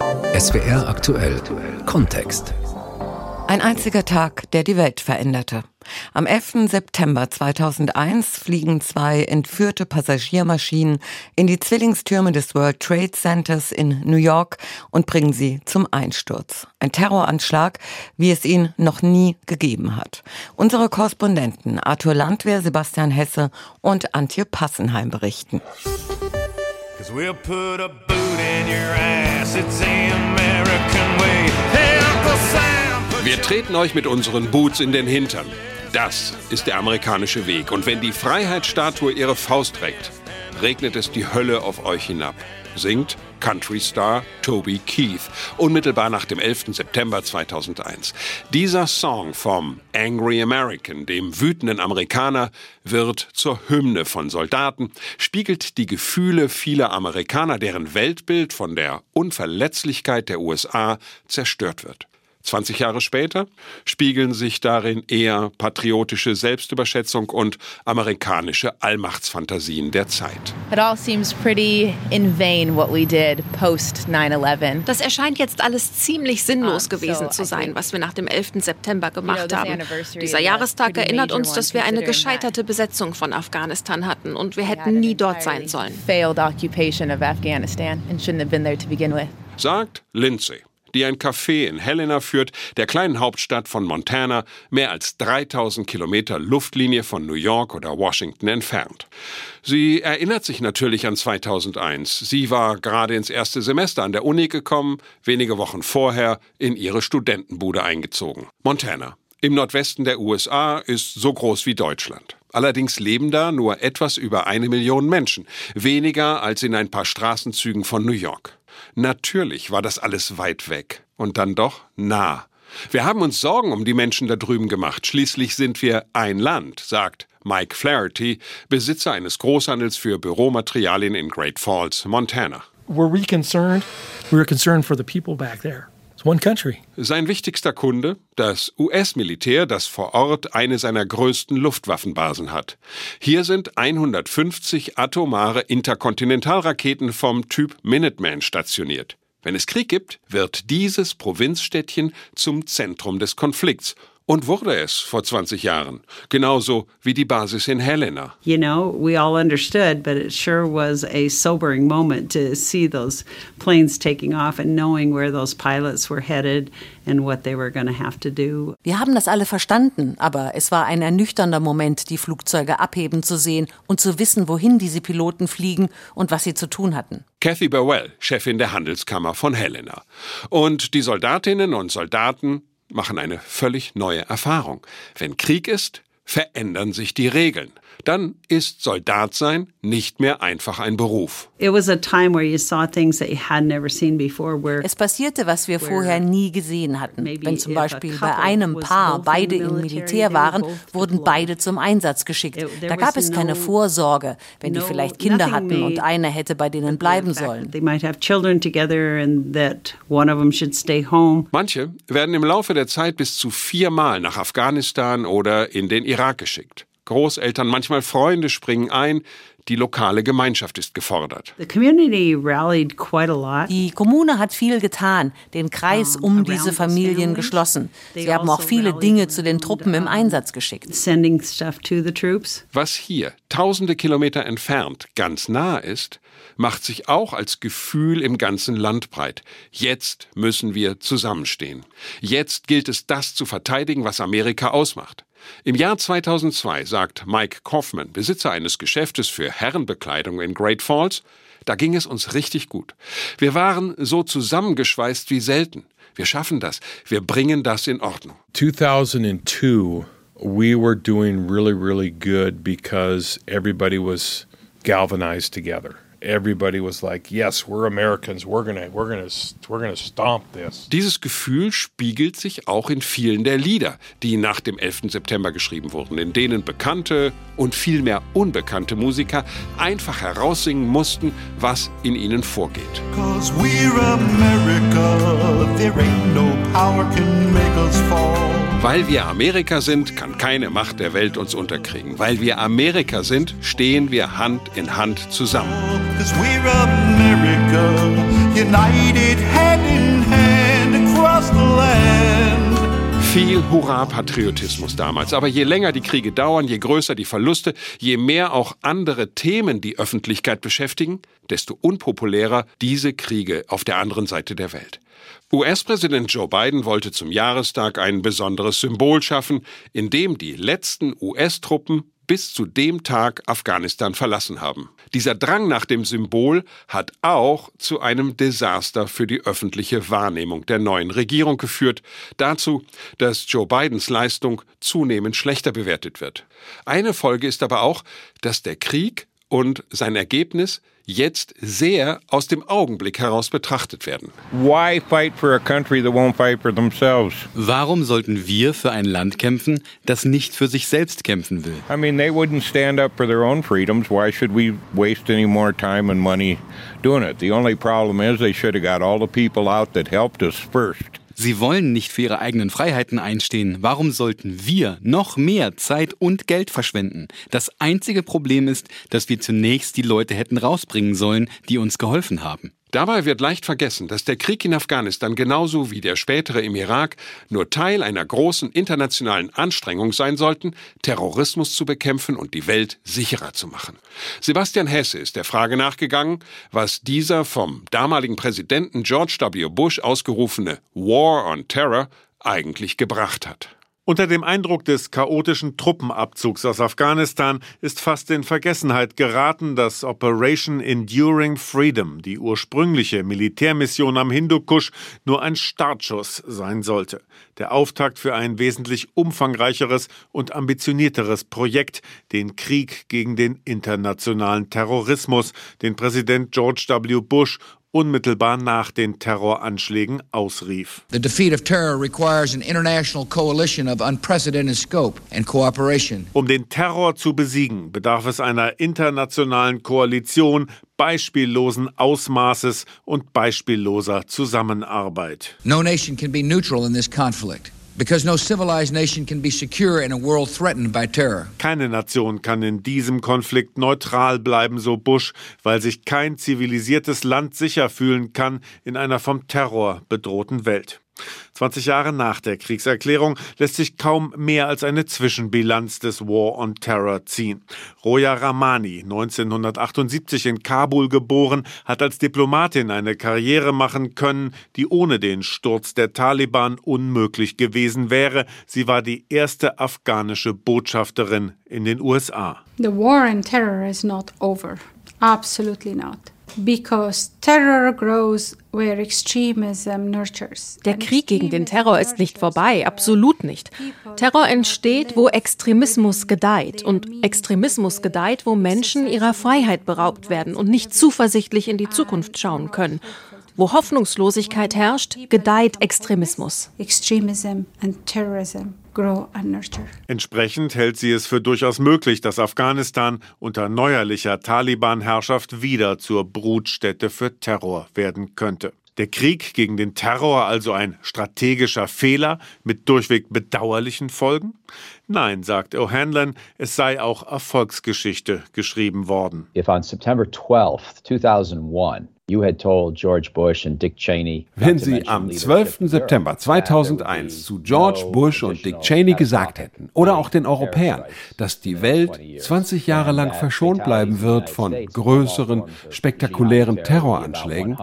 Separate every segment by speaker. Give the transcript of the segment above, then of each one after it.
Speaker 1: SWR aktuell Kontext.
Speaker 2: Ein einziger Tag, der die Welt veränderte. Am 11. September 2001 fliegen zwei entführte Passagiermaschinen in die Zwillingstürme des World Trade Centers in New York und bringen sie zum Einsturz. Ein Terroranschlag, wie es ihn noch nie gegeben hat. Unsere Korrespondenten Arthur Landwehr, Sebastian Hesse und Antje Passenheim berichten. We'll put a boot in your ass. It's the
Speaker 3: American way. Wir treten euch mit unseren Boots in den Hintern. Das ist der amerikanische Weg. Und wenn die Freiheitsstatue ihre Faust reckt, regnet es die Hölle auf euch hinab. Singt Country Star Toby Keith, unmittelbar nach dem 11. September 2001. Dieser Song vom Angry American, dem wütenden Amerikaner, wird zur Hymne von Soldaten, spiegelt die Gefühle vieler Amerikaner, deren Weltbild von der Unverletzlichkeit der USA zerstört wird. 20 Jahre später spiegeln sich darin eher patriotische Selbstüberschätzung und amerikanische Allmachtsfantasien der Zeit.
Speaker 4: It all seems pretty in vain what we did post 9/11.
Speaker 5: Das erscheint jetzt alles ziemlich sinnlos gewesen zu sein, was wir nach dem 11. September gemacht haben. Dieser Jahrestag erinnert uns, dass wir eine gescheiterte Besetzung von Afghanistan hatten und wir hätten nie dort sein sollen.
Speaker 4: Failed occupation of Afghanistan and shouldn't have been there to begin with.
Speaker 3: Sagt Lindsay die ein Café in Helena führt, der kleinen Hauptstadt von Montana, mehr als 3000 Kilometer Luftlinie von New York oder Washington entfernt. Sie erinnert sich natürlich an 2001. Sie war gerade ins erste Semester an der Uni gekommen, wenige Wochen vorher in ihre Studentenbude eingezogen. Montana. Im Nordwesten der USA ist so groß wie Deutschland. Allerdings leben da nur etwas über eine Million Menschen, weniger als in ein paar Straßenzügen von New York. Natürlich war das alles weit weg und dann doch nah. Wir haben uns Sorgen um die Menschen da drüben gemacht. Schließlich sind wir ein Land, sagt Mike Flaherty, Besitzer eines Großhandels für Büromaterialien in Great Falls, Montana.
Speaker 6: Were we concerned? We were concerned for the people back there.
Speaker 3: Sein wichtigster Kunde, das US-Militär, das vor Ort eine seiner größten Luftwaffenbasen hat. Hier sind 150 atomare Interkontinentalraketen vom Typ Minuteman stationiert. Wenn es Krieg gibt, wird dieses Provinzstädtchen zum Zentrum des Konflikts und wurde es vor 20 Jahren, genauso wie die Basis in Helena.
Speaker 7: You know, we all understood, but it sure was a sobering moment to see those planes taking off and knowing where those pilots were headed and what they were going to have to do.
Speaker 2: Wir haben das alle verstanden, aber es war ein ernüchternder Moment, die Flugzeuge abheben zu sehen und zu wissen, wohin diese Piloten fliegen und was sie zu tun hatten.
Speaker 3: Kathy Burwell, Chefin der Handelskammer von Helena. Und die Soldatinnen und Soldaten machen eine völlig neue Erfahrung. Wenn Krieg ist, verändern sich die Regeln dann ist Soldatsein nicht mehr einfach ein Beruf.
Speaker 7: Es
Speaker 2: passierte, was wir vorher nie gesehen hatten. Wenn zum Beispiel bei einem Paar beide im Militär waren, wurden beide zum Einsatz geschickt. Da gab es keine Vorsorge, wenn die vielleicht Kinder hatten und einer hätte bei denen bleiben sollen.
Speaker 3: Manche werden im Laufe der Zeit bis zu viermal nach Afghanistan oder in den Irak geschickt. Großeltern, manchmal Freunde springen ein. Die lokale Gemeinschaft ist gefordert.
Speaker 2: Die Kommune hat viel getan, den Kreis um diese Familien geschlossen. Sie haben auch also viele Dinge zu den Truppen im Einsatz geschickt.
Speaker 3: Was hier, tausende Kilometer entfernt, ganz nah ist, macht sich auch als Gefühl im ganzen Land breit. Jetzt müssen wir zusammenstehen. Jetzt gilt es, das zu verteidigen, was Amerika ausmacht. Im Jahr 2002 sagt Mike Kaufman, Besitzer eines Geschäftes für Herrenbekleidung in Great Falls, da ging es uns richtig gut. Wir waren so zusammengeschweißt wie selten. Wir schaffen das. Wir bringen das in Ordnung.
Speaker 8: 2002 we were doing really really good because everybody was galvanized together everybody was like, yes, we're Americans, we're gonna, we're gonna, we're gonna stomp this.
Speaker 3: Dieses Gefühl spiegelt sich auch in vielen der Lieder, die nach dem 11. September geschrieben wurden, in denen bekannte und vielmehr unbekannte Musiker einfach heraussingen mussten, was in ihnen vorgeht. Cause we're America, there ain't no power can make us fall. Weil wir Amerika sind, kann keine Macht der Welt uns unterkriegen. Weil wir Amerika sind, stehen wir Hand in Hand zusammen. united hand in hand across the land. Viel Hurra-Patriotismus damals. Aber je länger die Kriege dauern, je größer die Verluste, je mehr auch andere Themen die Öffentlichkeit beschäftigen, desto unpopulärer diese Kriege auf der anderen Seite der Welt. US-Präsident Joe Biden wollte zum Jahrestag ein besonderes Symbol schaffen, in dem die letzten US-Truppen bis zu dem Tag Afghanistan verlassen haben. Dieser Drang nach dem Symbol hat auch zu einem Desaster für die öffentliche Wahrnehmung der neuen Regierung geführt, dazu, dass Joe Bidens Leistung zunehmend schlechter bewertet wird. Eine Folge ist aber auch, dass der Krieg und sein Ergebnis jetzt sehr aus dem Augenblick heraus betrachtet werden.
Speaker 9: Warum sollten wir für ein Land kämpfen, das nicht für sich selbst kämpfen will? I mean, they wouldn't stand up for their own freedoms. Why should we waste any more time and money doing it? The only problem is they should have got all the people out that helped us first. Sie wollen nicht für ihre eigenen Freiheiten einstehen. Warum sollten wir noch mehr Zeit und Geld verschwenden? Das einzige Problem ist, dass wir zunächst die Leute hätten rausbringen sollen, die uns geholfen haben.
Speaker 3: Dabei wird leicht vergessen, dass der Krieg in Afghanistan genauso wie der spätere im Irak nur Teil einer großen internationalen Anstrengung sein sollten, Terrorismus zu bekämpfen und die Welt sicherer zu machen. Sebastian Hesse ist der Frage nachgegangen, was dieser vom damaligen Präsidenten George W. Bush ausgerufene War on Terror eigentlich gebracht hat.
Speaker 10: Unter dem Eindruck des chaotischen Truppenabzugs aus Afghanistan ist fast in Vergessenheit geraten, dass Operation Enduring Freedom, die ursprüngliche Militärmission am Hindukusch, nur ein Startschuss sein sollte. Der Auftakt für ein wesentlich umfangreicheres und ambitionierteres Projekt, den Krieg gegen den internationalen Terrorismus, den Präsident George W. Bush unmittelbar nach den Terroranschlägen ausrief. The defeat of terror requires an international coalition of unprecedented scope and cooperation. Um den Terror zu besiegen, bedarf es einer internationalen Koalition beispiellosen Ausmaßes und beispielloser Zusammenarbeit. No nation can be neutral in this conflict. Because no civilized nation can be secure in a world threatened by terror. Keine Nation kann in diesem Konflikt neutral bleiben, so Bush, weil sich kein zivilisiertes Land sicher fühlen kann in einer vom Terror bedrohten Welt. 20 Jahre nach der Kriegserklärung lässt sich kaum mehr als eine Zwischenbilanz des War on Terror ziehen. Roya Ramani, 1978 in Kabul geboren, hat als Diplomatin eine Karriere machen können, die ohne den Sturz der Taliban unmöglich gewesen wäre. Sie war die erste afghanische Botschafterin in den USA.
Speaker 11: The war on terror is not over. Absolutely not. Because terror grows where extremism nurtures.
Speaker 5: Der Krieg gegen den Terror ist nicht vorbei, absolut nicht. Terror entsteht, wo Extremismus gedeiht. Und Extremismus gedeiht, wo Menschen ihrer Freiheit beraubt werden und nicht zuversichtlich in die Zukunft schauen können. Wo Hoffnungslosigkeit herrscht, gedeiht Extremismus.
Speaker 11: Extremism and terrorism grow and nurture.
Speaker 10: Entsprechend hält sie es für durchaus möglich, dass Afghanistan unter neuerlicher Taliban-Herrschaft wieder zur Brutstätte für Terror werden könnte. Der Krieg gegen den Terror also ein strategischer Fehler mit durchweg bedauerlichen Folgen? Nein, sagt O'Hanlon, es sei auch Erfolgsgeschichte geschrieben worden.
Speaker 12: If on September 12, 2001
Speaker 3: wenn Sie am 12. September 2001 zu George Bush und Dick Cheney gesagt hätten, oder auch den Europäern, dass die Welt 20 Jahre lang verschont bleiben wird von größeren, spektakulären Terroranschlägen,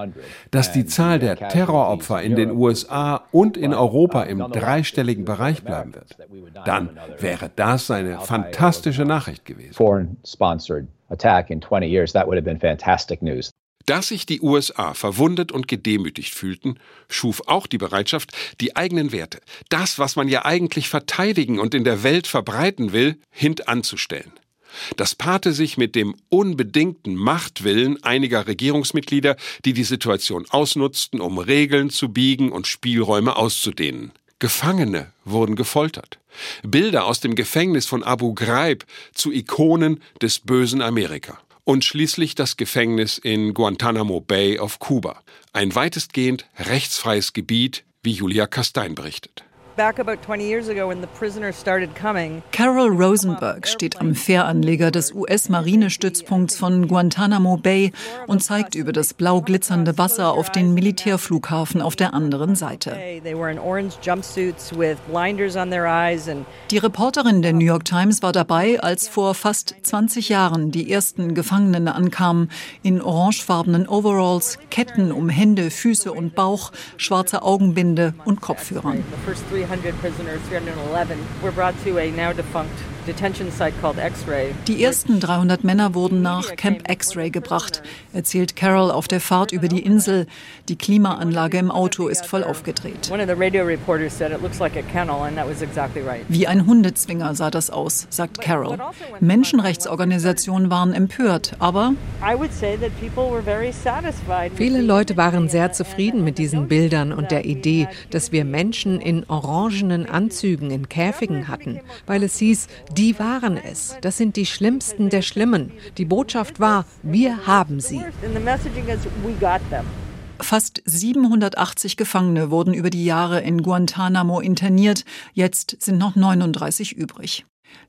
Speaker 3: dass die Zahl der Terroropfer in den USA und in Europa im dreistelligen Bereich bleiben wird, dann wäre das eine fantastische Nachricht gewesen. attack in 20 years, that would have been fantastic news. Dass sich die USA verwundet und gedemütigt fühlten, schuf auch die Bereitschaft, die eigenen Werte, das, was man ja eigentlich verteidigen und in der Welt verbreiten will, hintanzustellen. Das paarte sich mit dem unbedingten Machtwillen einiger Regierungsmitglieder, die die Situation ausnutzten, um Regeln zu biegen und Spielräume auszudehnen. Gefangene wurden gefoltert. Bilder aus dem Gefängnis von Abu Ghraib zu Ikonen des bösen Amerika und schließlich das Gefängnis in Guantanamo Bay auf Kuba, ein weitestgehend rechtsfreies Gebiet, wie Julia Kastein berichtet.
Speaker 13: Carol Rosenberg steht am Fähranleger des US-Marinestützpunkts von Guantanamo Bay und zeigt über das blau glitzernde Wasser auf den Militärflughafen auf der anderen Seite. Die Reporterin der New York Times war dabei, als vor fast 20 Jahren die ersten Gefangenen ankamen, in orangefarbenen Overalls, Ketten um Hände, Füße und Bauch, schwarze Augenbinde und Kopfhörern. 300 prisoners, 311, were brought to a now defunct die ersten 300 Männer wurden nach Camp X-Ray gebracht, erzählt Carol auf der Fahrt über die Insel. Die Klimaanlage im Auto ist voll aufgedreht. Wie ein Hundezwinger sah das aus, sagt Carol. Menschenrechtsorganisationen waren empört, aber
Speaker 14: viele Leute waren sehr zufrieden mit diesen Bildern und der Idee, dass wir Menschen in orangenen Anzügen in Käfigen hatten, weil es hieß, die waren es. Das sind die Schlimmsten der Schlimmen. Die Botschaft war, wir haben sie.
Speaker 13: Fast 780 Gefangene wurden über die Jahre in Guantanamo interniert. Jetzt sind noch 39 übrig.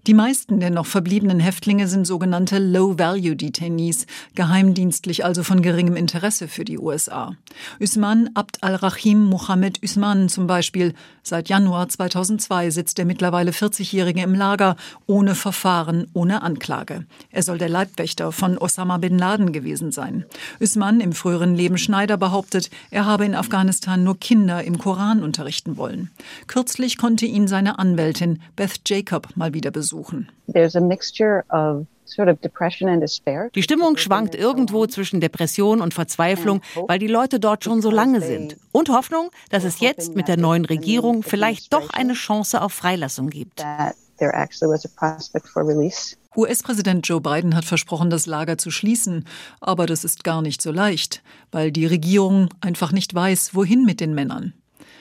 Speaker 13: Die meisten der noch verbliebenen Häftlinge sind sogenannte Low-Value-Detainees, geheimdienstlich also von geringem Interesse für die USA. Usman Abd al-Rahim Mohammed Usman zum Beispiel. Seit Januar 2002 sitzt der mittlerweile 40-Jährige im Lager, ohne Verfahren, ohne Anklage. Er soll der Leibwächter von Osama bin Laden gewesen sein. Usman, im früheren Leben Schneider, behauptet, er habe in Afghanistan nur Kinder im Koran unterrichten wollen. Kürzlich konnte ihn seine Anwältin Beth Jacob mal wieder besuchen.
Speaker 15: Die Stimmung schwankt irgendwo zwischen Depression und Verzweiflung, weil die Leute dort schon so lange sind. Und Hoffnung, dass es jetzt mit der neuen Regierung vielleicht doch eine Chance auf Freilassung gibt.
Speaker 13: US-Präsident Joe Biden hat versprochen, das Lager zu schließen. Aber das ist gar nicht so leicht, weil die Regierung einfach nicht weiß, wohin mit den Männern.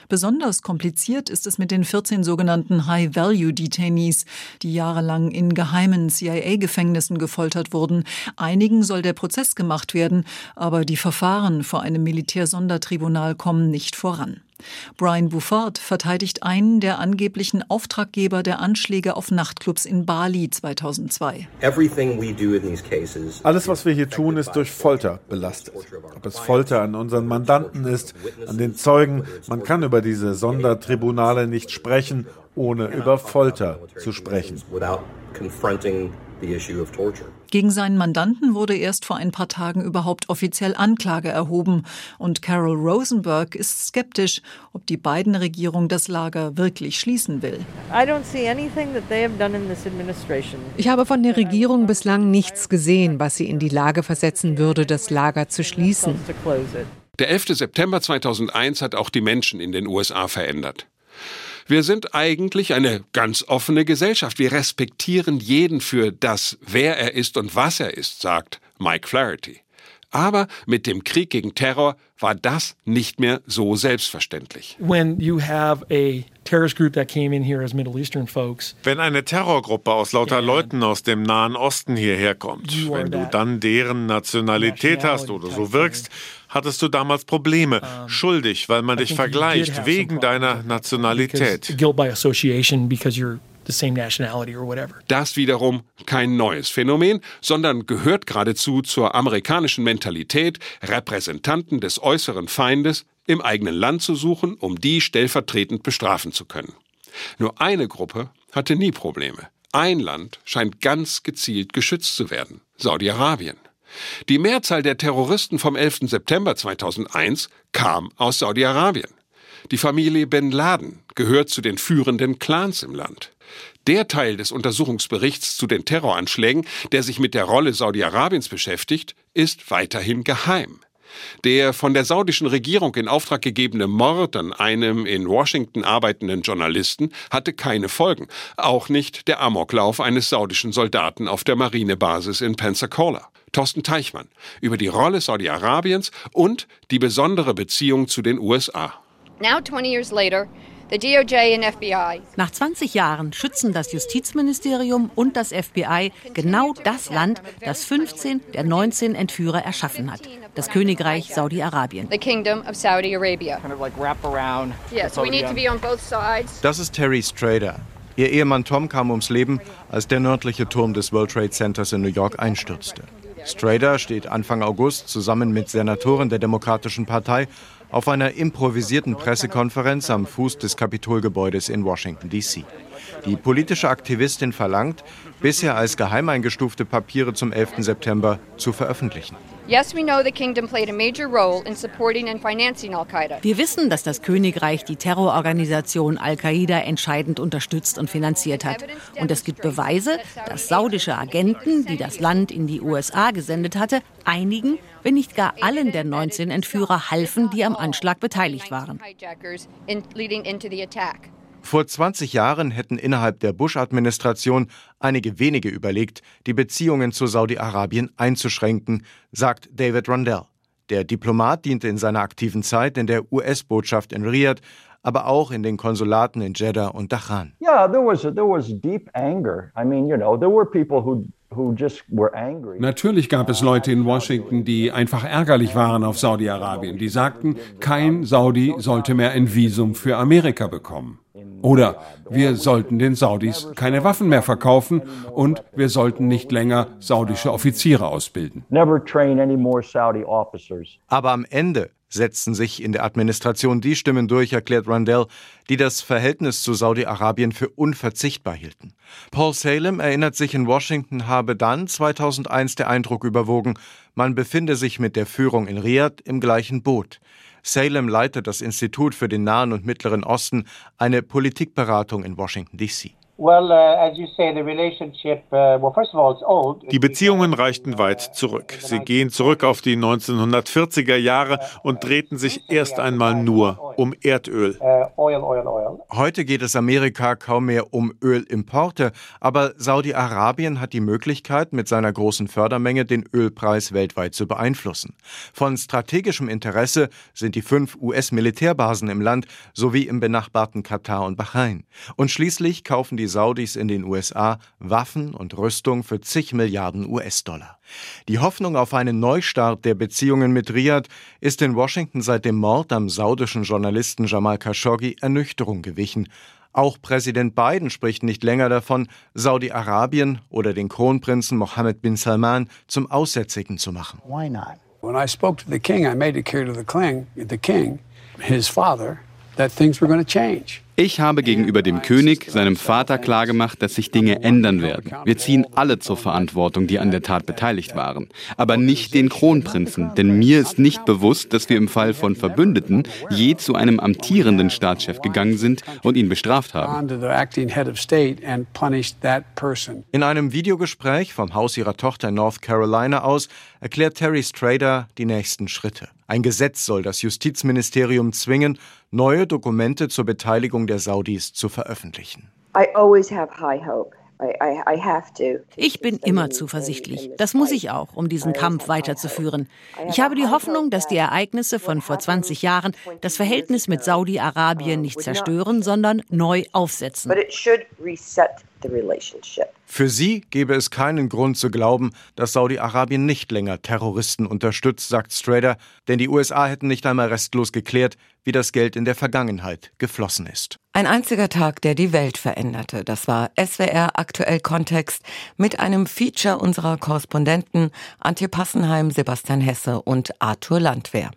Speaker 13: Besonders kompliziert ist es mit den 14 sogenannten High-Value-Detainees, die jahrelang in geheimen CIA-Gefängnissen gefoltert wurden. Einigen soll der Prozess gemacht werden, aber die Verfahren vor einem Militärsondertribunal kommen nicht voran. Brian Bufford verteidigt einen der angeblichen Auftraggeber der Anschläge auf Nachtclubs in Bali 2002.
Speaker 10: Alles, was wir hier tun, ist durch Folter belastet. Ob es Folter an unseren Mandanten ist, an den Zeugen, man kann über diese Sondertribunale nicht sprechen, ohne über Folter zu sprechen.
Speaker 13: Gegen seinen Mandanten wurde erst vor ein paar Tagen überhaupt offiziell Anklage erhoben. Und Carol Rosenberg ist skeptisch, ob die Biden-Regierung das Lager wirklich schließen will.
Speaker 14: Ich habe von der Regierung bislang nichts gesehen, was sie in die Lage versetzen würde, das Lager zu schließen.
Speaker 3: Der 11. September 2001 hat auch die Menschen in den USA verändert. Wir sind eigentlich eine ganz offene Gesellschaft. Wir respektieren jeden für das, wer er ist und was er ist, sagt Mike Flaherty. Aber mit dem Krieg gegen Terror war das nicht mehr so selbstverständlich.
Speaker 6: When you have a
Speaker 10: wenn eine Terrorgruppe aus lauter Leuten aus dem Nahen Osten hierher kommt, wenn du dann deren Nationalität hast oder so wirkst, hattest du damals Probleme, schuldig, weil man dich vergleicht wegen deiner Nationalität.
Speaker 3: Das wiederum kein neues Phänomen, sondern gehört geradezu zur amerikanischen Mentalität, Repräsentanten des äußeren Feindes im eigenen Land zu suchen, um die stellvertretend bestrafen zu können. Nur eine Gruppe hatte nie Probleme. Ein Land scheint ganz gezielt geschützt zu werden, Saudi-Arabien. Die Mehrzahl der Terroristen vom 11. September 2001 kam aus Saudi-Arabien. Die Familie Bin Laden gehört zu den führenden Clans im Land. Der Teil des Untersuchungsberichts zu den Terroranschlägen, der sich mit der Rolle Saudi-Arabiens beschäftigt, ist weiterhin geheim. Der von der saudischen Regierung in Auftrag gegebene Mord an einem in Washington arbeitenden Journalisten hatte keine Folgen, auch nicht der Amoklauf eines saudischen Soldaten auf der Marinebasis in Pensacola. Thorsten Teichmann über die Rolle Saudi-Arabiens und die besondere Beziehung zu den USA.
Speaker 16: Now 20 years later,
Speaker 15: nach 20 Jahren schützen das Justizministerium und das FBI genau das Land, das 15 der 19 Entführer erschaffen hat. das Königreich Saudi-Arabien.
Speaker 16: The Kingdom of Saudi Arabia. Kind of like wrap around. Yes, we need to be on both sides.
Speaker 17: Das ist Terry Strader. Ihr Ehemann Tom kam ums Leben, als der nördliche Turm des World Trade Centers in New York einstürzte. Strader steht Anfang August zusammen mit Senatoren der Demokratischen Partei auf einer improvisierten Pressekonferenz am Fuß des Kapitolgebäudes in Washington, D.C. Die politische Aktivistin verlangt, bisher als geheim eingestufte Papiere zum 11. September zu veröffentlichen.
Speaker 16: Yes, we know the kingdom played a major role in supporting and financing Al-Qaeda.
Speaker 15: Wir wissen, dass das Königreich die Terrororganisation Al-Qaida entscheidend unterstützt und finanziert hat. Und es gibt Beweise, dass saudische Agenten, die das Land in die USA gesendet hatte, einigen, wenn nicht gar allen der 19 Entführer halfen, die am Anschlag beteiligt waren.
Speaker 17: Vor 20 Jahren hätten innerhalb der Bush-Administration einige wenige überlegt, die Beziehungen zu Saudi-Arabien einzuschränken, sagt David Rundell. Der Diplomat diente in seiner aktiven Zeit in der US-Botschaft in Riyadh, aber auch in den Konsulaten in Jeddah und Dachan.
Speaker 18: Yeah, there was there was deep anger. I mean, you know, there were people who
Speaker 3: Natürlich gab es Leute in Washington, die einfach ärgerlich waren auf Saudi-Arabien. Die sagten, kein Saudi sollte mehr ein Visum für Amerika bekommen. Oder wir sollten den Saudis keine Waffen mehr verkaufen und wir sollten nicht länger saudische Offiziere ausbilden.
Speaker 17: Aber am Ende setzten sich in der Administration die Stimmen durch, erklärt Rundell, die das Verhältnis zu Saudi-Arabien für unverzichtbar hielten. Paul Salem erinnert sich, in Washington habe dann 2001 der Eindruck überwogen, man befinde sich mit der Führung in Riyadh im gleichen Boot. Salem leitet das Institut für den Nahen und Mittleren Osten, eine Politikberatung in Washington, D.C.
Speaker 10: Uh, uh, die Beziehungen reichten weit zurück. Sie gehen zurück auf die 1940er Jahre und drehten sich erst einmal nur um Erdöl.
Speaker 17: Uh, Heute geht es Amerika kaum mehr um Ölimporte, aber Saudi-Arabien hat die Möglichkeit, mit seiner großen Fördermenge den Ölpreis weltweit zu beeinflussen. Von strategischem Interesse sind die fünf US-Militärbasen im Land sowie im benachbarten Katar und Bahrain. Und schließlich kaufen die Saudis in den USA Waffen und Rüstung für zig Milliarden US-Dollar. Die Hoffnung auf einen Neustart der Beziehungen mit Riyadh ist in Washington seit dem Mord am saudischen Journalisten Jamal Khashoggi Ernüchterung gewichen. Auch Präsident Biden spricht nicht länger davon, Saudi-Arabien oder den Kronprinzen Mohammed bin Salman zum Aussätzigen zu machen. Why not? When I spoke to the king, I made it clear to the king, the king, his father, that things were going to change.
Speaker 19: Ich habe gegenüber dem König, seinem Vater, klargemacht, dass sich Dinge ändern werden. Wir ziehen alle zur Verantwortung, die an der Tat beteiligt waren. Aber nicht den Kronprinzen, denn mir ist nicht bewusst, dass wir im Fall von Verbündeten je zu einem amtierenden Staatschef gegangen sind und ihn bestraft haben.
Speaker 17: In einem Videogespräch vom Haus ihrer Tochter in North Carolina aus erklärt Terry Strader die nächsten Schritte. Ein Gesetz soll das Justizministerium zwingen, neue Dokumente zur Beteiligung der Saudis zu veröffentlichen.
Speaker 15: Ich bin immer zuversichtlich. Das muss ich auch, um diesen Kampf weiterzuführen. Ich habe die Hoffnung, dass die Ereignisse von vor 20 Jahren das Verhältnis mit Saudi-Arabien nicht zerstören, sondern neu aufsetzen.
Speaker 17: Für sie gäbe es keinen Grund zu glauben, dass Saudi-Arabien nicht länger Terroristen unterstützt, sagt Strader, denn die USA hätten nicht einmal restlos geklärt, wie das Geld in der Vergangenheit geflossen ist.
Speaker 2: Ein einziger Tag, der die Welt veränderte. Das war SWR Aktuell Kontext mit einem Feature unserer Korrespondenten Antje Passenheim, Sebastian Hesse und Arthur Landwehr.